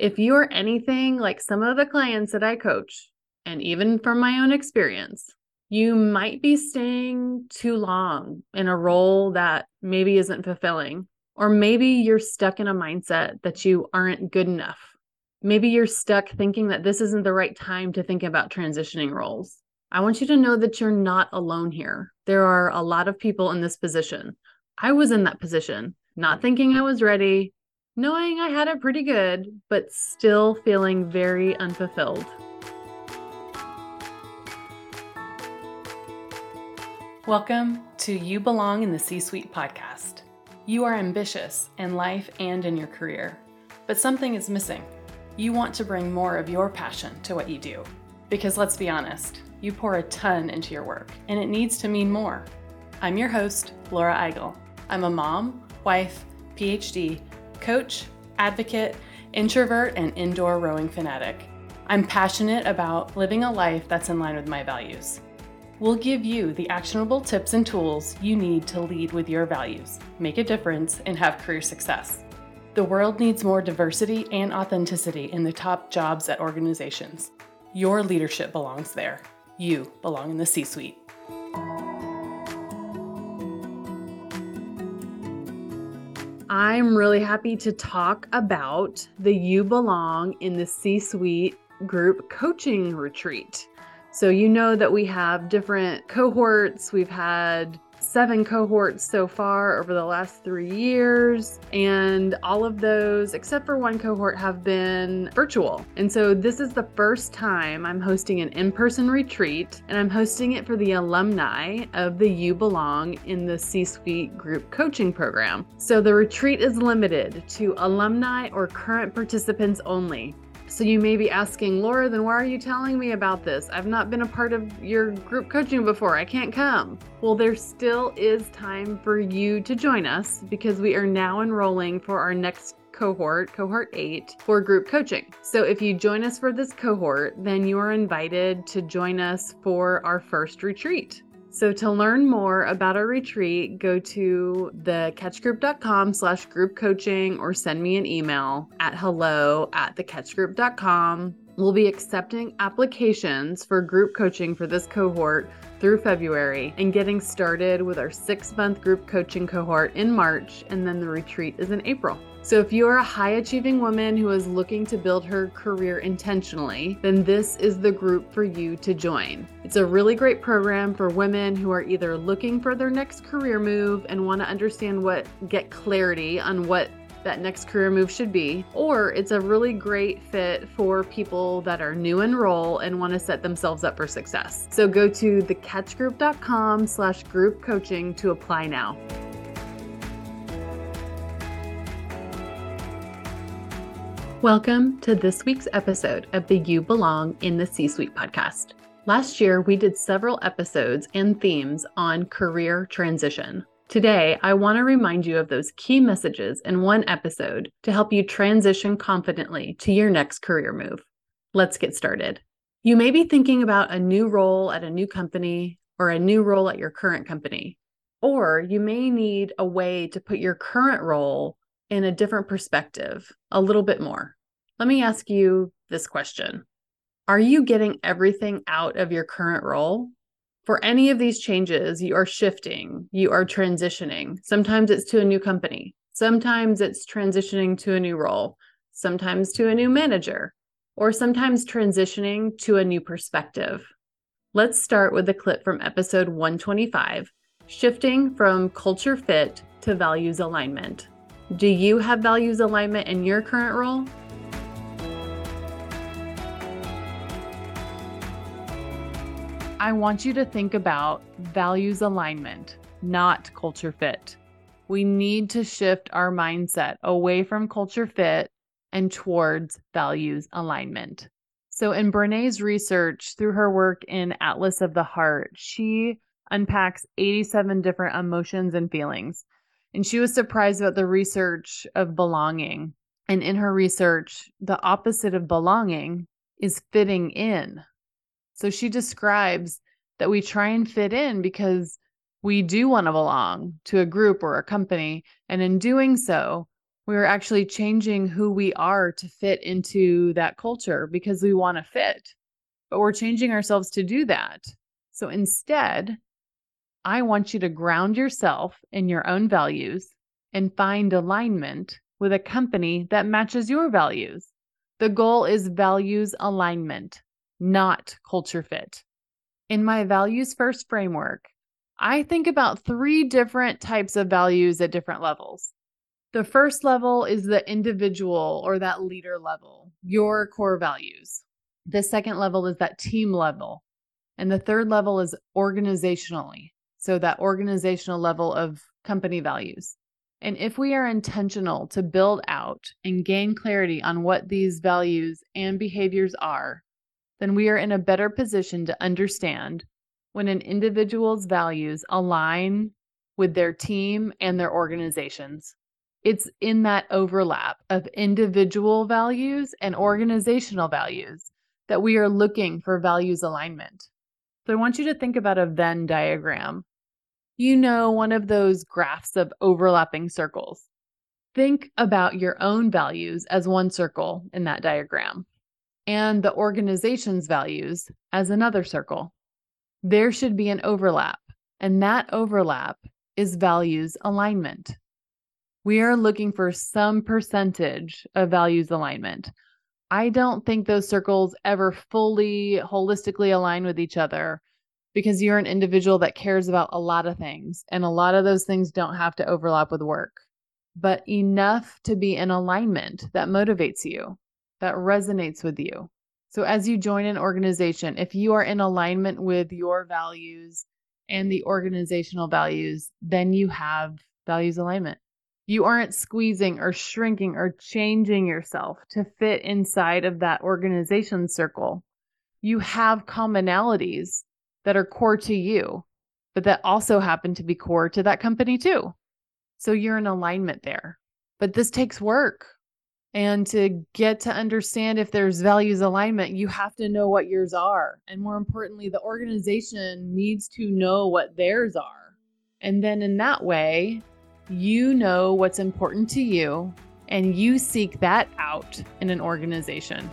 If you're anything like some of the clients that I coach, and even from my own experience, you might be staying too long in a role that maybe isn't fulfilling, or maybe you're stuck in a mindset that you aren't good enough. Maybe you're stuck thinking that this isn't the right time to think about transitioning roles. I want you to know that you're not alone here. There are a lot of people in this position. I was in that position, not mm-hmm. thinking I was ready, knowing I had it pretty good, but still feeling very unfulfilled. Welcome to You Belong in the C Suite podcast. You are ambitious in life and in your career, but something is missing. You want to bring more of your passion to what you do. Because let's be honest, you pour a ton into your work, and it needs to mean more. I'm your host, Laura Eigel. I'm a mom, wife, PhD, coach, advocate, introvert, and indoor rowing fanatic. I'm passionate about living a life that's in line with my values. We'll give you the actionable tips and tools you need to lead with your values, make a difference, and have career success. The world needs more diversity and authenticity in the top jobs at organizations. Your leadership belongs there. You belong in the C suite. I'm really happy to talk about the You Belong in the C Suite group coaching retreat. So, you know that we have different cohorts. We've had seven cohorts so far over the last three years. And all of those, except for one cohort, have been virtual. And so this is the first time I'm hosting an in person retreat, and I'm hosting it for the alumni of the You Belong in the C Suite group coaching program. So the retreat is limited to alumni or current participants only. So you may be asking, Laura, then why are you telling me about this? I've not been a part of your group coaching before. I can't come. Well, there still is time for you to join us because we are now enrolling for our next cohort, cohort eight, for group coaching. So if you join us for this cohort, then you are invited to join us for our first retreat. So to learn more about our retreat, go to thecatchgroup.com slash group coaching or send me an email at hello at thecatchgroup.com. We'll be accepting applications for group coaching for this cohort through February and getting started with our six month group coaching cohort in March, and then the retreat is in April. So, if you're a high achieving woman who is looking to build her career intentionally, then this is the group for you to join. It's a really great program for women who are either looking for their next career move and want to understand what, get clarity on what that next career move should be, or it's a really great fit for people that are new in role and want to set themselves up for success. So go to thecatchgroup.com slash group coaching to apply now. Welcome to this week's episode of the You Belong in the C Suite podcast. Last year, we did several episodes and themes on career transition. Today, I want to remind you of those key messages in one episode to help you transition confidently to your next career move. Let's get started. You may be thinking about a new role at a new company or a new role at your current company, or you may need a way to put your current role in a different perspective a little bit more. Let me ask you this question Are you getting everything out of your current role? For any of these changes, you are shifting, you are transitioning. Sometimes it's to a new company, sometimes it's transitioning to a new role, sometimes to a new manager, or sometimes transitioning to a new perspective. Let's start with a clip from episode 125 Shifting from Culture Fit to Values Alignment. Do you have values alignment in your current role? I want you to think about values alignment, not culture fit. We need to shift our mindset away from culture fit and towards values alignment. So, in Brene's research through her work in Atlas of the Heart, she unpacks 87 different emotions and feelings. And she was surprised about the research of belonging. And in her research, the opposite of belonging is fitting in. So she describes that we try and fit in because we do want to belong to a group or a company. And in doing so, We're actually changing who we are to fit into that culture because we want to fit, but we're changing ourselves to do that. So instead, I want you to ground yourself in your own values and find alignment with a company that matches your values. The goal is values alignment, not culture fit. In my values first framework, I think about three different types of values at different levels. The first level is the individual or that leader level, your core values. The second level is that team level. And the third level is organizationally. So, that organizational level of company values. And if we are intentional to build out and gain clarity on what these values and behaviors are, then we are in a better position to understand when an individual's values align with their team and their organizations. It's in that overlap of individual values and organizational values that we are looking for values alignment. So I want you to think about a Venn diagram you know, one of those graphs of overlapping circles. Think about your own values as one circle in that diagram and the organization's values as another circle. There should be an overlap, and that overlap is values alignment. We are looking for some percentage of values alignment. I don't think those circles ever fully holistically align with each other because you're an individual that cares about a lot of things, and a lot of those things don't have to overlap with work, but enough to be in alignment that motivates you, that resonates with you. So, as you join an organization, if you are in alignment with your values and the organizational values, then you have values alignment. You aren't squeezing or shrinking or changing yourself to fit inside of that organization circle. You have commonalities that are core to you, but that also happen to be core to that company too. So you're in alignment there. But this takes work. And to get to understand if there's values alignment, you have to know what yours are. And more importantly, the organization needs to know what theirs are. And then in that way, you know what's important to you and you seek that out in an organization.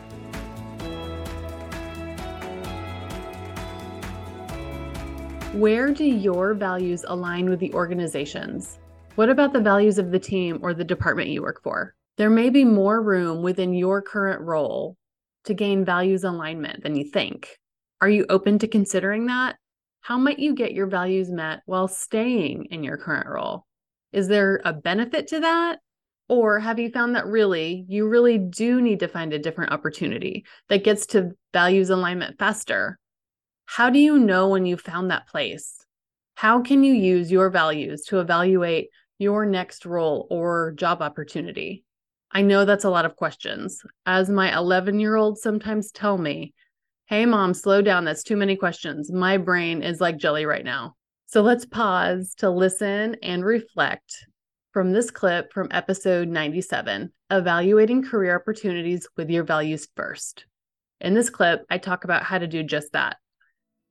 Where do your values align with the organization's? What about the values of the team or the department you work for? There may be more room within your current role to gain values alignment than you think. Are you open to considering that? How might you get your values met while staying in your current role? Is there a benefit to that? Or have you found that really, you really do need to find a different opportunity that gets to values alignment faster how do you know when you found that place? How can you use your values to evaluate your next role or job opportunity? I know that's a lot of questions. As my 11 year old sometimes tell me, Hey, mom, slow down. That's too many questions. My brain is like jelly right now. So let's pause to listen and reflect from this clip from episode 97 Evaluating Career Opportunities with Your Values First. In this clip, I talk about how to do just that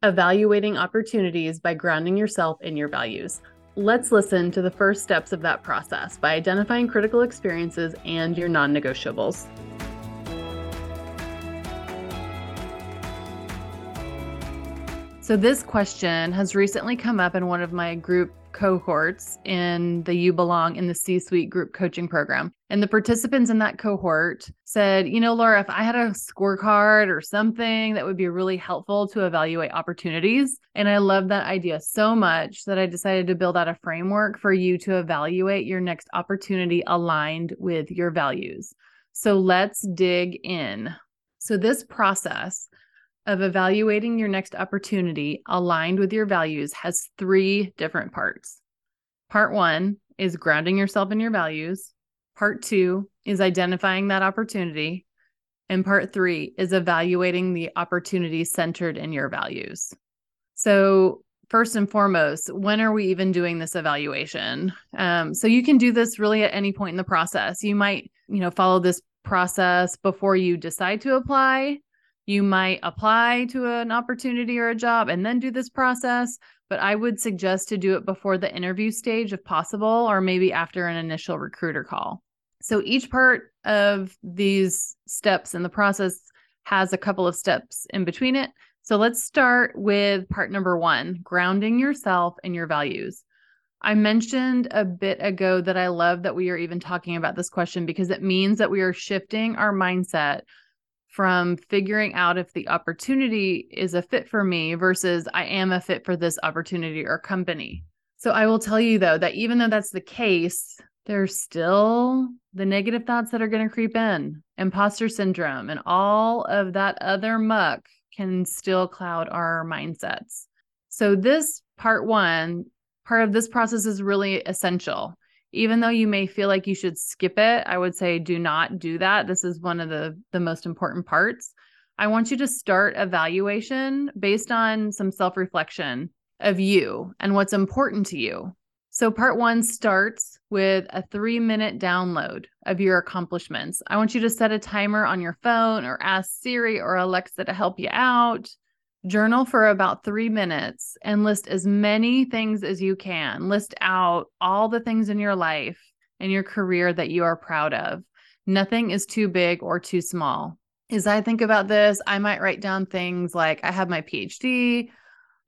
evaluating opportunities by grounding yourself in your values. Let's listen to the first steps of that process by identifying critical experiences and your non negotiables. So, this question has recently come up in one of my group cohorts in the You Belong in the C Suite group coaching program. And the participants in that cohort said, you know, Laura, if I had a scorecard or something that would be really helpful to evaluate opportunities. And I love that idea so much that I decided to build out a framework for you to evaluate your next opportunity aligned with your values. So let's dig in. So, this process of evaluating your next opportunity aligned with your values has three different parts. Part one is grounding yourself in your values. Part two is identifying that opportunity. And part three is evaluating the opportunity centered in your values. So, first and foremost, when are we even doing this evaluation? Um, so, you can do this really at any point in the process. You might, you know, follow this process before you decide to apply you might apply to an opportunity or a job and then do this process, but I would suggest to do it before the interview stage if possible, or maybe after an initial recruiter call. So each part of these steps in the process has a couple of steps in between it. So let's start with part number one grounding yourself and your values. I mentioned a bit ago that I love that we are even talking about this question because it means that we are shifting our mindset from figuring out if the opportunity is a fit for me versus I am a fit for this opportunity or company. So I will tell you though that even though that's the case, there's still the negative thoughts that are going to creep in, imposter syndrome, and all of that other muck can still cloud our mindsets. So, this part one, part of this process is really essential. Even though you may feel like you should skip it, I would say do not do that. This is one of the, the most important parts. I want you to start evaluation based on some self reflection of you and what's important to you. So, part one starts with a three minute download of your accomplishments. I want you to set a timer on your phone or ask Siri or Alexa to help you out. Journal for about three minutes and list as many things as you can. List out all the things in your life and your career that you are proud of. Nothing is too big or too small. As I think about this, I might write down things like I have my PhD,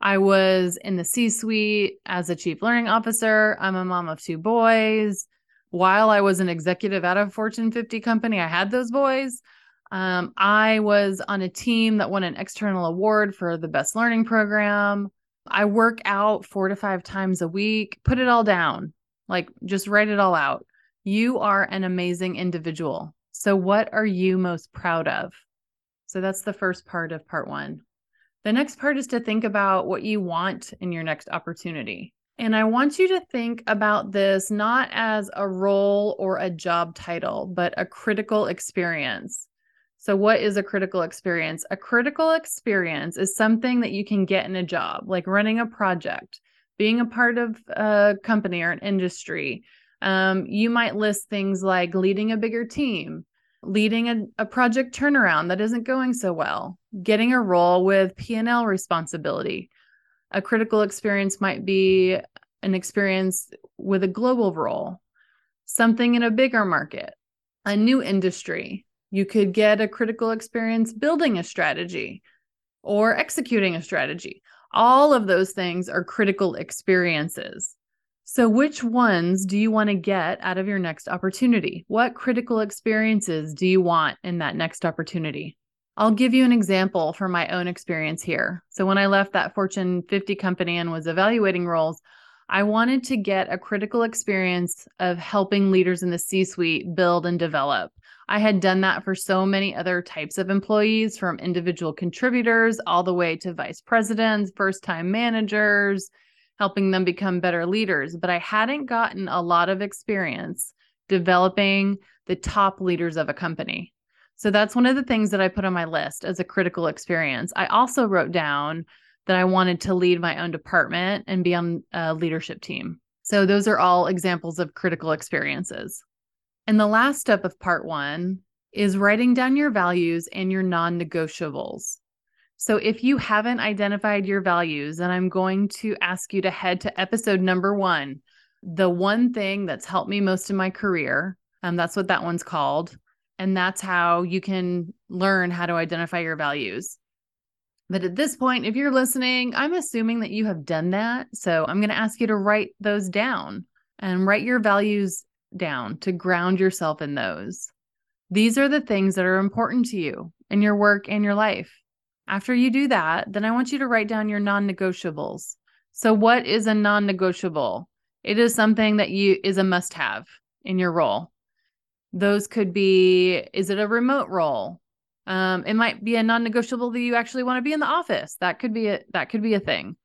I was in the C suite as a chief learning officer. I'm a mom of two boys. While I was an executive at a Fortune 50 company, I had those boys. Um, I was on a team that won an external award for the best learning program. I work out four to five times a week. Put it all down, like just write it all out. You are an amazing individual. So, what are you most proud of? So, that's the first part of part one. The next part is to think about what you want in your next opportunity. And I want you to think about this not as a role or a job title, but a critical experience. So, what is a critical experience? A critical experience is something that you can get in a job, like running a project, being a part of a company or an industry. Um, you might list things like leading a bigger team, leading a, a project turnaround that isn't going so well, getting a role with P&L responsibility. A critical experience might be an experience with a global role, something in a bigger market, a new industry. You could get a critical experience building a strategy or executing a strategy. All of those things are critical experiences. So, which ones do you want to get out of your next opportunity? What critical experiences do you want in that next opportunity? I'll give you an example from my own experience here. So, when I left that Fortune 50 company and was evaluating roles, I wanted to get a critical experience of helping leaders in the C suite build and develop. I had done that for so many other types of employees, from individual contributors all the way to vice presidents, first time managers, helping them become better leaders, but I hadn't gotten a lot of experience developing the top leaders of a company. So that's one of the things that I put on my list as a critical experience. I also wrote down that I wanted to lead my own department and be on a leadership team. So those are all examples of critical experiences. And the last step of part one is writing down your values and your non negotiables. So if you haven't identified your values, then I'm going to ask you to head to episode number one, the one thing that's helped me most in my career. Um, that's what that one's called. And that's how you can learn how to identify your values. But at this point, if you're listening, I'm assuming that you have done that. So I'm going to ask you to write those down and write your values down to ground yourself in those. These are the things that are important to you in your work and your life. After you do that, then I want you to write down your non negotiables. So, what is a non negotiable? It is something that you is a must have in your role. Those could be is it a remote role? Um, it might be a non negotiable that you actually want to be in the office. That could be a that could be a thing.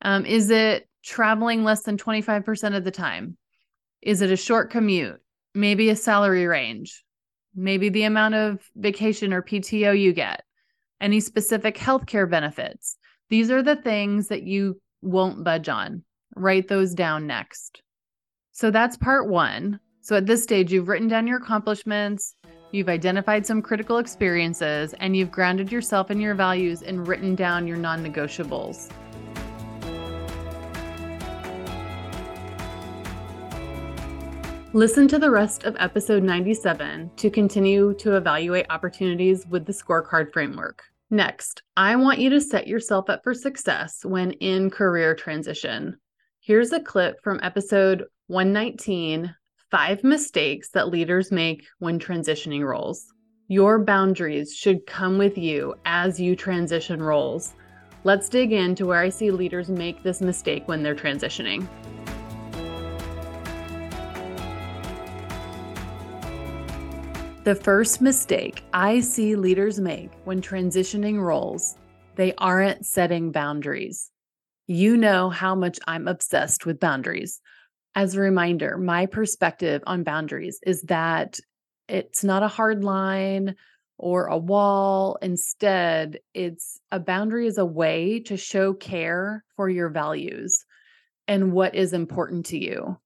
Um, is it traveling less than 25% of the time? Is it a short commute? Maybe a salary range? Maybe the amount of vacation or PTO you get? any specific healthcare benefits. These are the things that you won't budge on. Write those down next. So that's part one. So at this stage, you've written down your accomplishments, you've identified some critical experiences, and you've grounded yourself in your values and written down your non negotiables. Listen to the rest of episode 97 to continue to evaluate opportunities with the scorecard framework. Next, I want you to set yourself up for success when in career transition. Here's a clip from episode 119 Five Mistakes That Leaders Make When Transitioning Roles. Your boundaries should come with you as you transition roles. Let's dig into where I see leaders make this mistake when they're transitioning. The first mistake I see leaders make when transitioning roles, they aren't setting boundaries. You know how much I'm obsessed with boundaries. As a reminder, my perspective on boundaries is that it's not a hard line or a wall. Instead, it's a boundary is a way to show care for your values and what is important to you.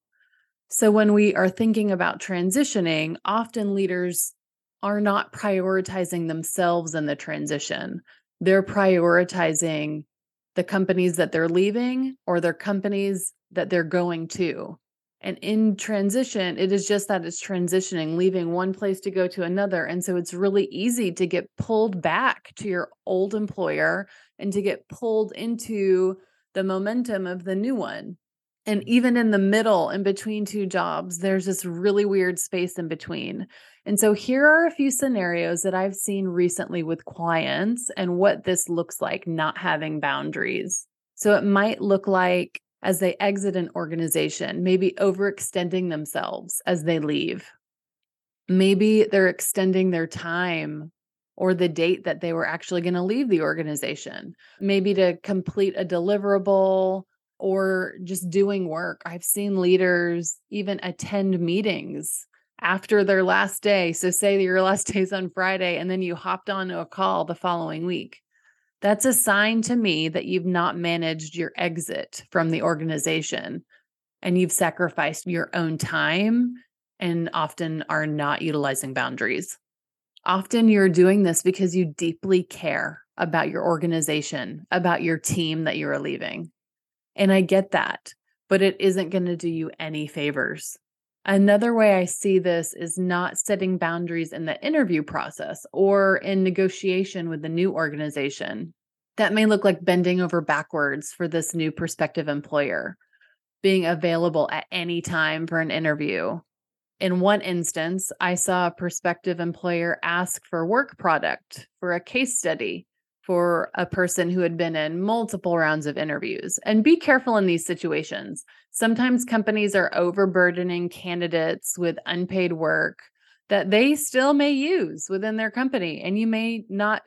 So, when we are thinking about transitioning, often leaders are not prioritizing themselves in the transition. They're prioritizing the companies that they're leaving or their companies that they're going to. And in transition, it is just that it's transitioning, leaving one place to go to another. And so it's really easy to get pulled back to your old employer and to get pulled into the momentum of the new one and even in the middle in between two jobs there's this really weird space in between and so here are a few scenarios that i've seen recently with clients and what this looks like not having boundaries so it might look like as they exit an organization maybe overextending themselves as they leave maybe they're extending their time or the date that they were actually going to leave the organization maybe to complete a deliverable or just doing work. I've seen leaders even attend meetings after their last day. So, say your last day is on Friday and then you hopped onto a call the following week. That's a sign to me that you've not managed your exit from the organization and you've sacrificed your own time and often are not utilizing boundaries. Often you're doing this because you deeply care about your organization, about your team that you are leaving. And I get that, but it isn't going to do you any favors. Another way I see this is not setting boundaries in the interview process or in negotiation with the new organization. That may look like bending over backwards for this new prospective employer, being available at any time for an interview. In one instance, I saw a prospective employer ask for work product for a case study for a person who had been in multiple rounds of interviews. And be careful in these situations. Sometimes companies are overburdening candidates with unpaid work that they still may use within their company, and you may not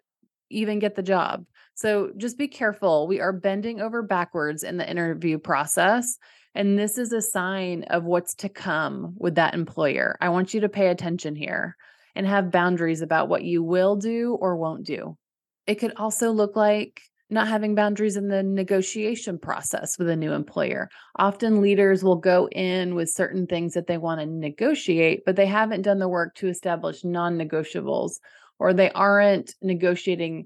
even get the job. So just be careful. We are bending over backwards in the interview process. And this is a sign of what's to come with that employer. I want you to pay attention here and have boundaries about what you will do or won't do. It could also look like not having boundaries in the negotiation process with a new employer. Often leaders will go in with certain things that they want to negotiate, but they haven't done the work to establish non negotiables, or they aren't negotiating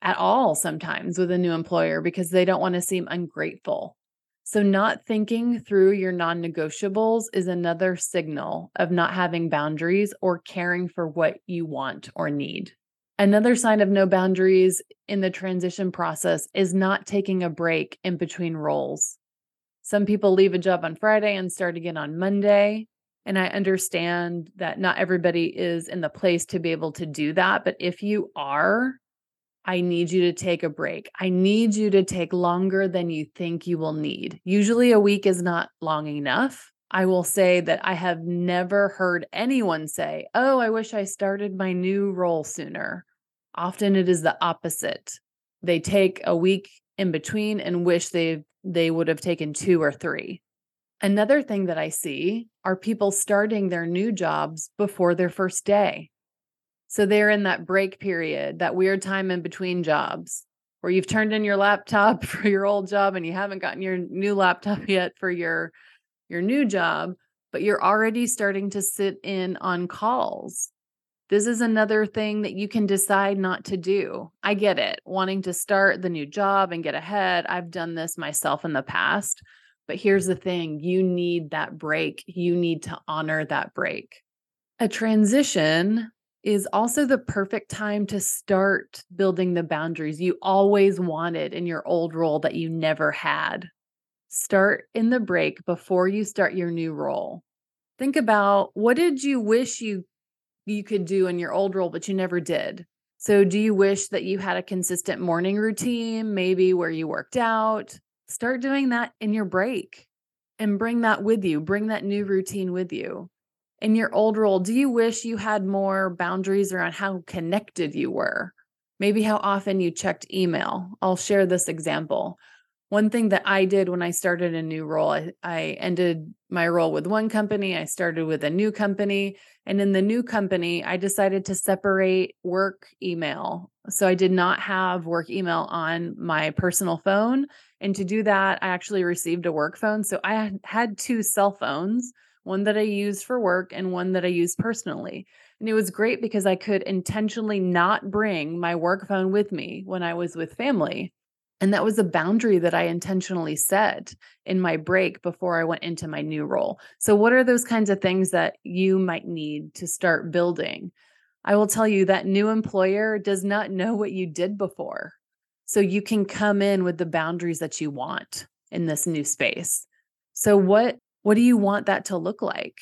at all sometimes with a new employer because they don't want to seem ungrateful. So, not thinking through your non negotiables is another signal of not having boundaries or caring for what you want or need. Another sign of no boundaries in the transition process is not taking a break in between roles. Some people leave a job on Friday and start again on Monday. And I understand that not everybody is in the place to be able to do that. But if you are, I need you to take a break. I need you to take longer than you think you will need. Usually, a week is not long enough. I will say that I have never heard anyone say, Oh, I wish I started my new role sooner. Often it is the opposite. They take a week in between and wish they they would have taken two or three. Another thing that I see are people starting their new jobs before their first day. So they're in that break period, that weird time in between jobs where you've turned in your laptop for your old job and you haven't gotten your new laptop yet for your your new job, but you're already starting to sit in on calls. This is another thing that you can decide not to do. I get it, wanting to start the new job and get ahead. I've done this myself in the past, But here's the thing you need that break. You need to honor that break. A transition is also the perfect time to start building the boundaries you always wanted in your old role that you never had. Start in the break before you start your new role. Think about what did you wish you you could do in your old role but you never did. So do you wish that you had a consistent morning routine, maybe where you worked out? Start doing that in your break and bring that with you. Bring that new routine with you in your old role, do you wish you had more boundaries around how connected you were? Maybe how often you checked email. I'll share this example. One thing that I did when I started a new role, I, I ended my role with one company, I started with a new company. And in the new company, I decided to separate work email. So I did not have work email on my personal phone. And to do that, I actually received a work phone. So I had two cell phones one that I used for work and one that I used personally. And it was great because I could intentionally not bring my work phone with me when I was with family. And that was a boundary that I intentionally set in my break before I went into my new role. So, what are those kinds of things that you might need to start building? I will tell you that new employer does not know what you did before. So, you can come in with the boundaries that you want in this new space. So, what what do you want that to look like?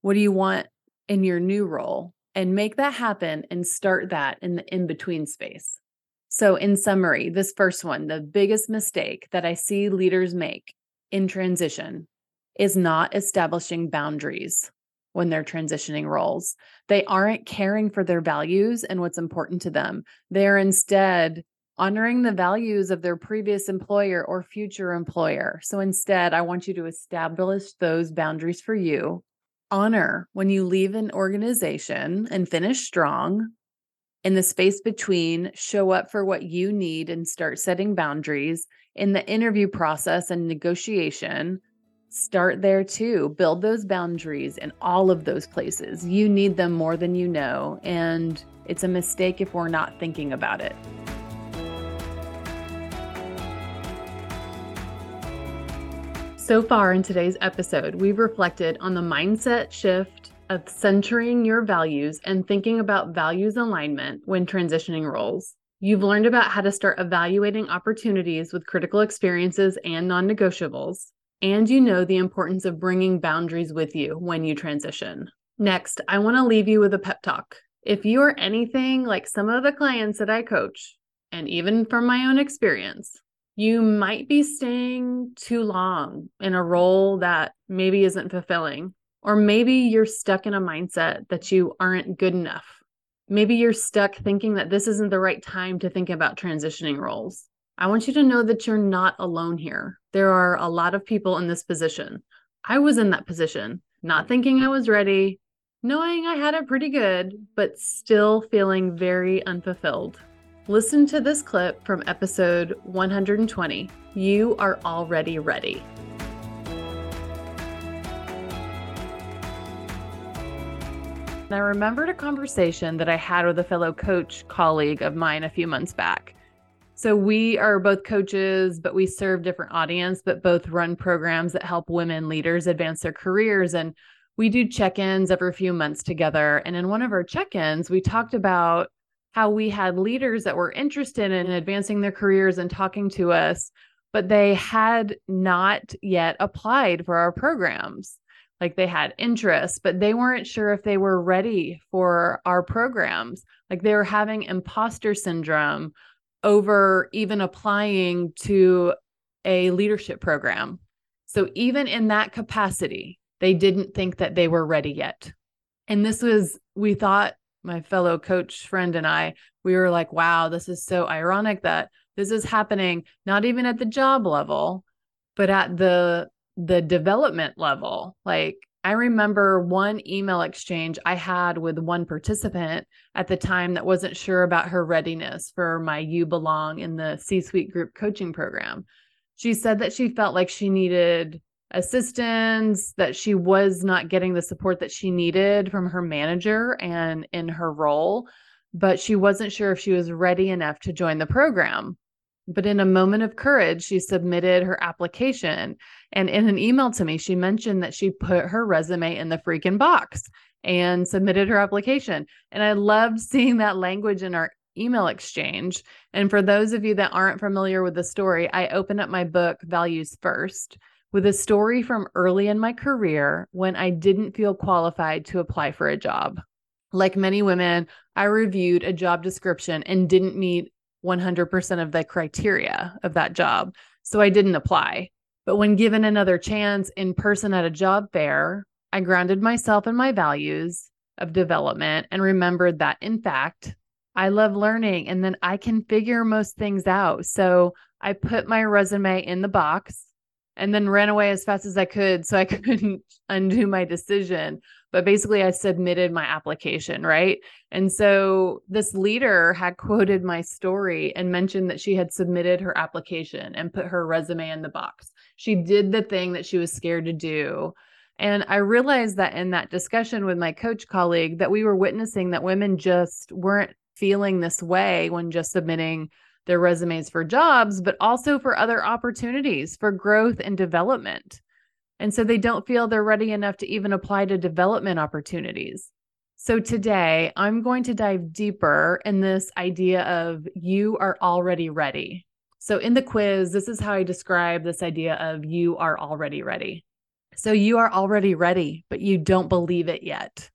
What do you want in your new role? And make that happen and start that in the in between space. So, in summary, this first one, the biggest mistake that I see leaders make in transition is not establishing boundaries when they're transitioning roles. They aren't caring for their values and what's important to them. They're instead honoring the values of their previous employer or future employer. So instead, I want you to establish those boundaries for you. Honor when you leave an organization and finish strong. In the space between, show up for what you need and start setting boundaries. In the interview process and negotiation, start there too. Build those boundaries in all of those places. You need them more than you know. And it's a mistake if we're not thinking about it. So far in today's episode, we've reflected on the mindset shift of centering your values and thinking about values alignment when transitioning roles. You've learned about how to start evaluating opportunities with critical experiences and non negotiables, and you know the importance of bringing boundaries with you when you transition. Next, I want to leave you with a pep talk. If you are anything like some of the clients that I coach, and even from my own experience, you might be staying too long in a role that maybe isn't fulfilling. Or maybe you're stuck in a mindset that you aren't good enough. Maybe you're stuck thinking that this isn't the right time to think about transitioning roles. I want you to know that you're not alone here. There are a lot of people in this position. I was in that position, not thinking I was ready, knowing I had it pretty good, but still feeling very unfulfilled. Listen to this clip from episode 120. You are already ready. I remembered a conversation that I had with a fellow coach colleague of mine a few months back. So we are both coaches, but we serve different audience, but both run programs that help women leaders advance their careers. And we do check-ins every few months together. And in one of our check-ins, we talked about how we had leaders that were interested in advancing their careers and talking to us, but they had not yet applied for our programs. Like they had interest, but they weren't sure if they were ready for our programs. Like they were having imposter syndrome over even applying to a leadership program. So, even in that capacity, they didn't think that they were ready yet. And this was, we thought my fellow coach friend and I, we were like, wow, this is so ironic that this is happening not even at the job level, but at the the development level. Like I remember one email exchange I had with one participant at the time that wasn't sure about her readiness for my You Belong in the C suite group coaching program. She said that she felt like she needed assistance, that she was not getting the support that she needed from her manager and in her role, but she wasn't sure if she was ready enough to join the program. But in a moment of courage, she submitted her application. And in an email to me, she mentioned that she put her resume in the freaking box and submitted her application. And I loved seeing that language in our email exchange. And for those of you that aren't familiar with the story, I open up my book, Values First, with a story from early in my career when I didn't feel qualified to apply for a job. Like many women, I reviewed a job description and didn't meet 100% of the criteria of that job. So I didn't apply. But when given another chance in person at a job fair, I grounded myself in my values of development and remembered that, in fact, I love learning and then I can figure most things out. So I put my resume in the box and then ran away as fast as I could so I couldn't undo my decision. But basically, I submitted my application, right? And so this leader had quoted my story and mentioned that she had submitted her application and put her resume in the box. She did the thing that she was scared to do. And I realized that in that discussion with my coach colleague that we were witnessing that women just weren't feeling this way when just submitting their resumes for jobs, but also for other opportunities for growth and development. And so they don't feel they're ready enough to even apply to development opportunities. So today I'm going to dive deeper in this idea of you are already ready. So in the quiz, this is how I describe this idea of you are already ready. So you are already ready, but you don't believe it yet.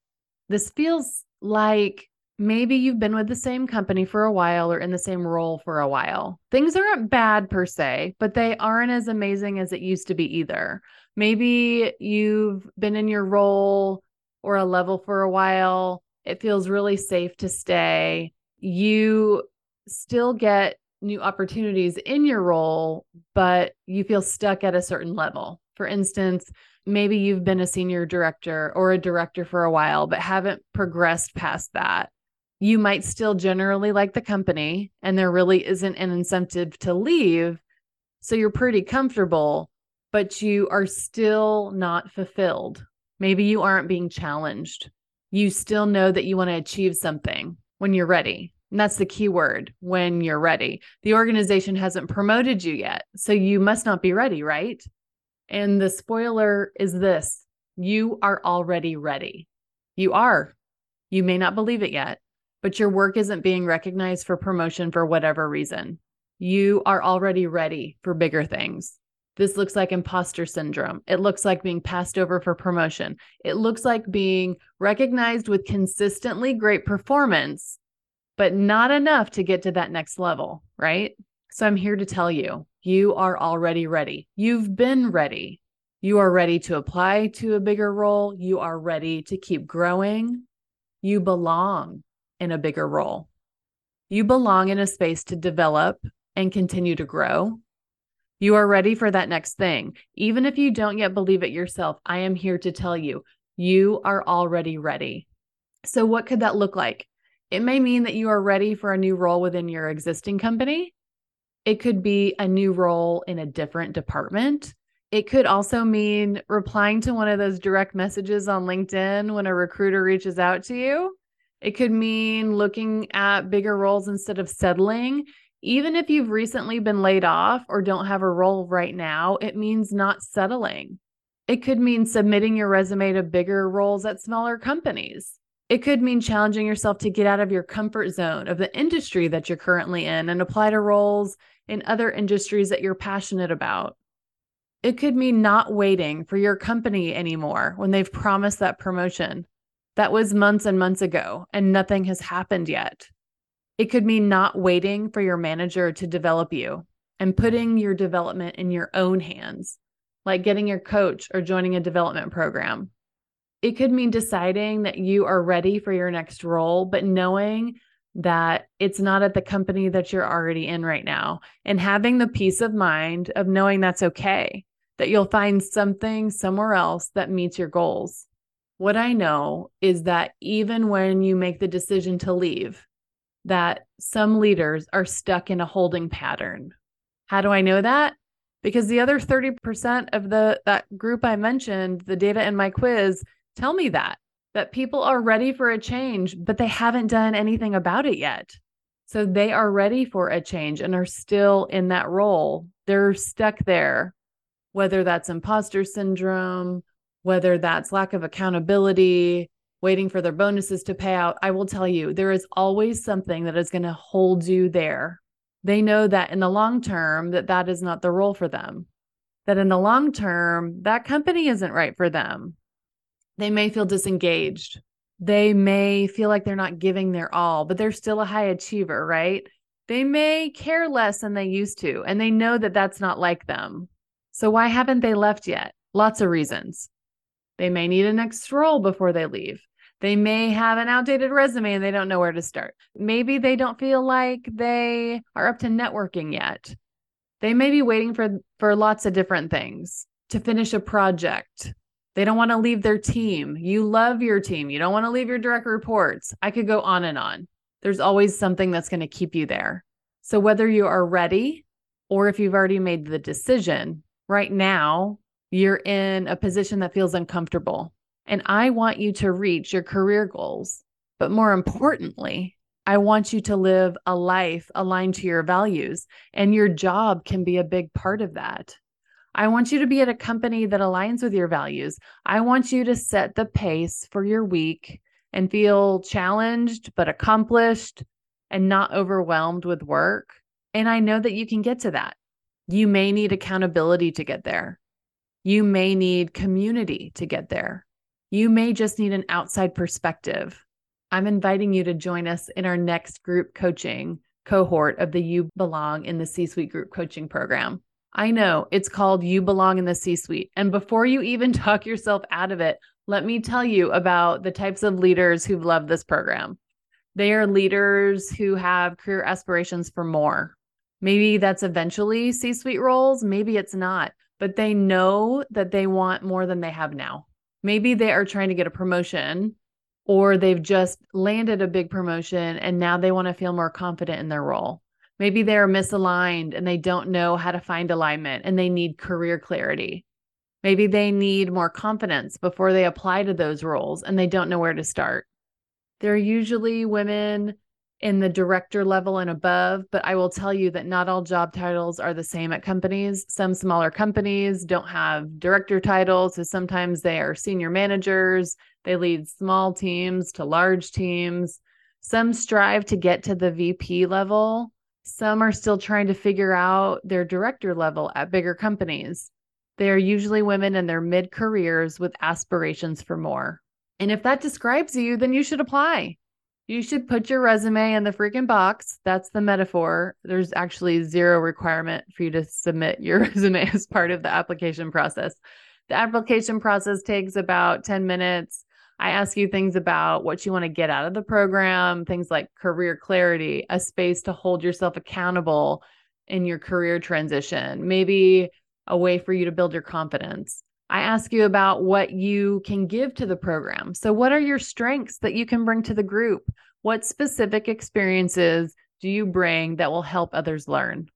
This feels like maybe you've been with the same company for a while or in the same role for a while. Things aren't bad per se, but they aren't as amazing as it used to be either. Maybe you've been in your role or a level for a while. It feels really safe to stay. You still get new opportunities in your role, but you feel stuck at a certain level. For instance, maybe you've been a senior director or a director for a while, but haven't progressed past that you might still generally like the company and there really isn't an incentive to leave. So you're pretty comfortable, but you are still not fulfilled. Maybe you aren't being challenged. You still know that you want to achieve something when you're ready. And that's the key word when you're ready. The organization hasn't promoted you yet. So you must not be ready, right? And the spoiler is this you are already ready. You are. You may not believe it yet, but your work isn't being recognized for promotion for whatever reason. You are already ready for bigger things. This looks like imposter syndrome. It looks like being passed over for promotion. It looks like being recognized with consistently great performance, but not enough to get to that next level, right? So I'm here to tell you, you are already ready. You've been ready. You are ready to apply to a bigger role. You are ready to keep growing. You belong in a bigger role. You belong in a space to develop and continue to grow. You are ready for that next thing. Even if you don't yet believe it yourself, I am here to tell you, you are already ready. So, what could that look like? It may mean that you are ready for a new role within your existing company. It could be a new role in a different department. It could also mean replying to one of those direct messages on LinkedIn when a recruiter reaches out to you. It could mean looking at bigger roles instead of settling. Even if you've recently been laid off or don't have a role right now, it means not settling. It could mean submitting your resume to bigger roles at smaller companies. It could mean challenging yourself to get out of your comfort zone of the industry that you're currently in and apply to roles in other industries that you're passionate about. It could mean not waiting for your company anymore when they've promised that promotion. That was months and months ago, and nothing has happened yet. It could mean not waiting for your manager to develop you and putting your development in your own hands, like getting your coach or joining a development program. It could mean deciding that you are ready for your next role, but knowing that it's not at the company that you're already in right now and having the peace of mind of knowing that's okay, that you'll find something somewhere else that meets your goals. What I know is that even when you make the decision to leave, that some leaders are stuck in a holding pattern. How do I know that? Because the other 30% of the that group I mentioned, the data in my quiz tell me that that people are ready for a change, but they haven't done anything about it yet. So they are ready for a change and are still in that role. They're stuck there, whether that's imposter syndrome, whether that's lack of accountability, waiting for their bonuses to pay out. I will tell you, there is always something that is going to hold you there. They know that in the long term that that is not the role for them. That in the long term, that company isn't right for them. They may feel disengaged they may feel like they're not giving their all, but they're still a high achiever, right? They may care less than they used to, and they know that that's not like them. So, why haven't they left yet? Lots of reasons. They may need a next role before they leave. They may have an outdated resume and they don't know where to start. Maybe they don't feel like they are up to networking yet. They may be waiting for, for lots of different things to finish a project they don't want to leave their team. You love your team. You don't want to leave your direct reports. I could go on and on. There's always something that's going to keep you there. So, whether you are ready or if you've already made the decision, right now, you're in a position that feels uncomfortable. And I want you to reach your career goals. But more importantly, I want you to live a life aligned to your values, and your job can be a big part of that. I want you to be at a company that aligns with your values. I want you to set the pace for your week and feel challenged, but accomplished and not overwhelmed with work. And I know that you can get to that. You may need accountability to get there. You may need community to get there. You may just need an outside perspective. I'm inviting you to join us in our next group coaching cohort of the You Belong in the C Suite Group Coaching Program. I know it's called You Belong in the C Suite. And before you even talk yourself out of it, let me tell you about the types of leaders who've loved this program. They are leaders who have career aspirations for more. Maybe that's eventually C suite roles, maybe it's not, but they know that they want more than they have now. Maybe they are trying to get a promotion or they've just landed a big promotion and now they want to feel more confident in their role. Maybe they're misaligned and they don't know how to find alignment and they need career clarity. Maybe they need more confidence before they apply to those roles and they don't know where to start. They're usually women in the director level and above, but I will tell you that not all job titles are the same at companies. Some smaller companies don't have director titles, so sometimes they are senior managers. They lead small teams to large teams. Some strive to get to the VP level, some are still trying to figure out their director level at bigger companies. They are usually women in their mid careers with aspirations for more. And if that describes you, then you should apply. You should put your resume in the freaking box. That's the metaphor. There's actually zero requirement for you to submit your resume as part of the application process. The application process takes about 10 minutes. I ask you things about what you want to get out of the program, things like career clarity, a space to hold yourself accountable in your career transition, maybe a way for you to build your confidence. I ask you about what you can give to the program. So, what are your strengths that you can bring to the group? What specific experiences do you bring that will help others learn?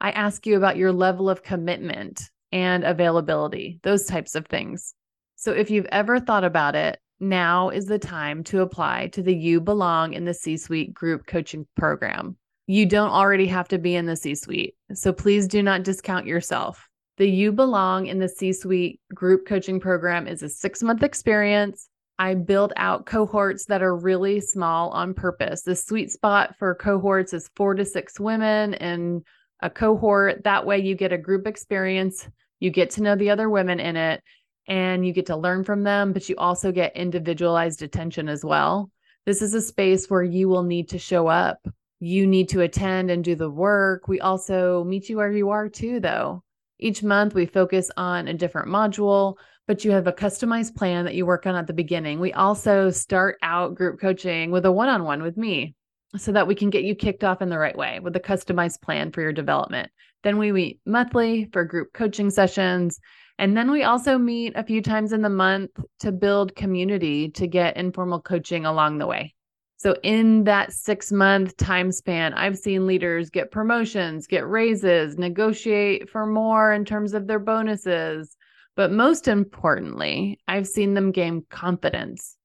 I ask you about your level of commitment and availability, those types of things. So, if you've ever thought about it, now is the time to apply to the You Belong in the C Suite group coaching program. You don't already have to be in the C suite, so please do not discount yourself. The You Belong in the C Suite group coaching program is a six month experience. I build out cohorts that are really small on purpose. The sweet spot for cohorts is four to six women in a cohort. That way, you get a group experience, you get to know the other women in it, and you get to learn from them, but you also get individualized attention as well. This is a space where you will need to show up. You need to attend and do the work. We also meet you where you are too, though. Each month we focus on a different module, but you have a customized plan that you work on at the beginning. We also start out group coaching with a one on one with me so that we can get you kicked off in the right way with a customized plan for your development. Then we meet monthly for group coaching sessions and then we also meet a few times in the month to build community to get informal coaching along the way. So, in that six month time span, I've seen leaders get promotions, get raises, negotiate for more in terms of their bonuses. But most importantly, I've seen them gain confidence,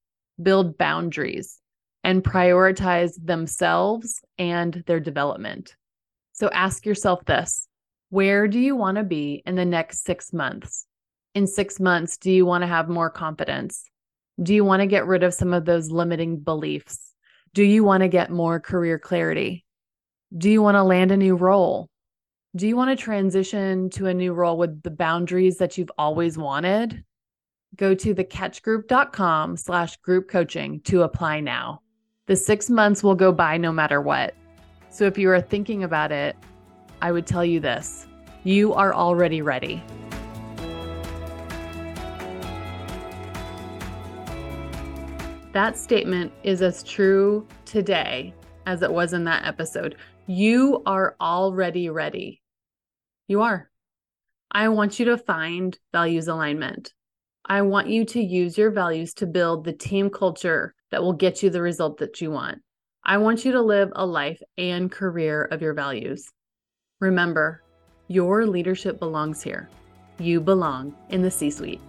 build boundaries, and prioritize themselves and their development. So ask yourself this where do you want to be in the next six months? In six months, do you want to have more confidence? Do you want to get rid of some of those limiting beliefs? Do you want to get more career clarity? Do you want to land a new role? Do you want to transition to a new role with the boundaries that you've always wanted? Go to thecatchgroup.com slash group coaching to apply now. The six months will go by no matter what. So if you are thinking about it, I would tell you this you are already ready. That statement is as true today as it was in that episode. You are already ready. You are. I want you to find values alignment. I want you to use your values to build the team culture that will get you the result that you want. I want you to live a life and career of your values. Remember, your leadership belongs here. You belong in the C suite.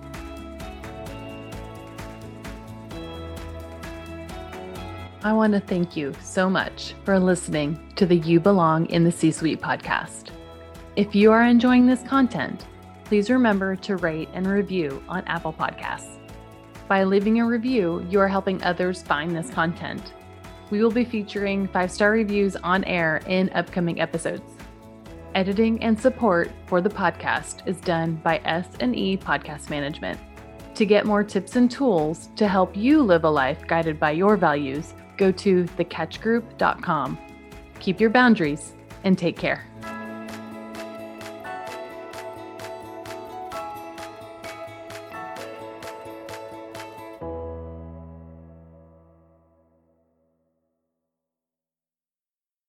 I want to thank you so much for listening to the You Belong in the C Suite podcast. If you are enjoying this content, please remember to rate and review on Apple Podcasts. By leaving a review, you are helping others find this content. We will be featuring five star reviews on air in upcoming episodes. Editing and support for the podcast is done by S&E Podcast Management. To get more tips and tools to help you live a life guided by your values, go to thecatchgroup.com. Keep your boundaries and take care.